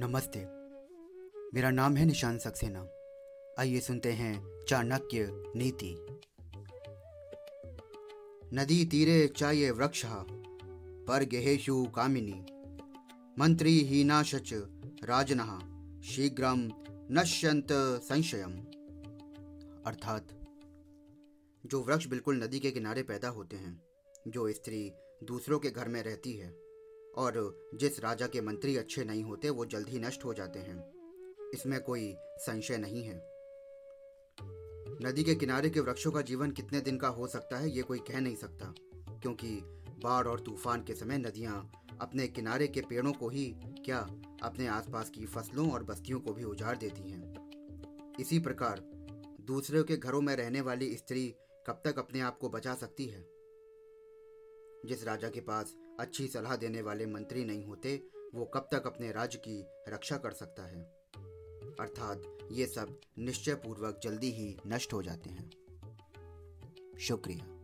नमस्ते। मेरा नाम है निशान सक्सेना। आइए सुनते हैं चाणक्य नीति। नदी तीरे चाये वृक्ष, पर गेहेशु कामिनी। मंत्री हीनाशच राजन शीघ्रम नश्यंत संशयम। अर्थात, जो वृक्ष बिल्कुल नदी के किनारे पैदा होते हैं, जो स्त्री दूसरों के घर में रहती है और जिस राजा के मंत्री अच्छे नहीं होते, वो जल्द ही नष्ट हो जाते हैं। इसमें कोई संशय नहीं है। नदी के किनारे के वृक्षों का जीवन कितने दिन का हो सकता है, ये कोई कह नहीं सकता, क्योंकि बाढ़ और तूफ़ान के समय नदियाँ अपने किनारे के पेड़ों को ही, क्या अपने आसपास की फ़सलों और बस्तियों को भी उजाड़ देती हैं। इसी प्रकार, दूसरों के घरों में रहने वाली स्त्री कब तक अपने आप को बचा सकती है? जिस राजा के पास अच्छी सलाह देने वाले मंत्री नहीं होते, वो कब तक अपने राज्य की रक्षा कर सकता है? अर्थात, ये सब निश्चय पूर्वक जल्दी ही नष्ट हो जाते हैं। शुक्रिया।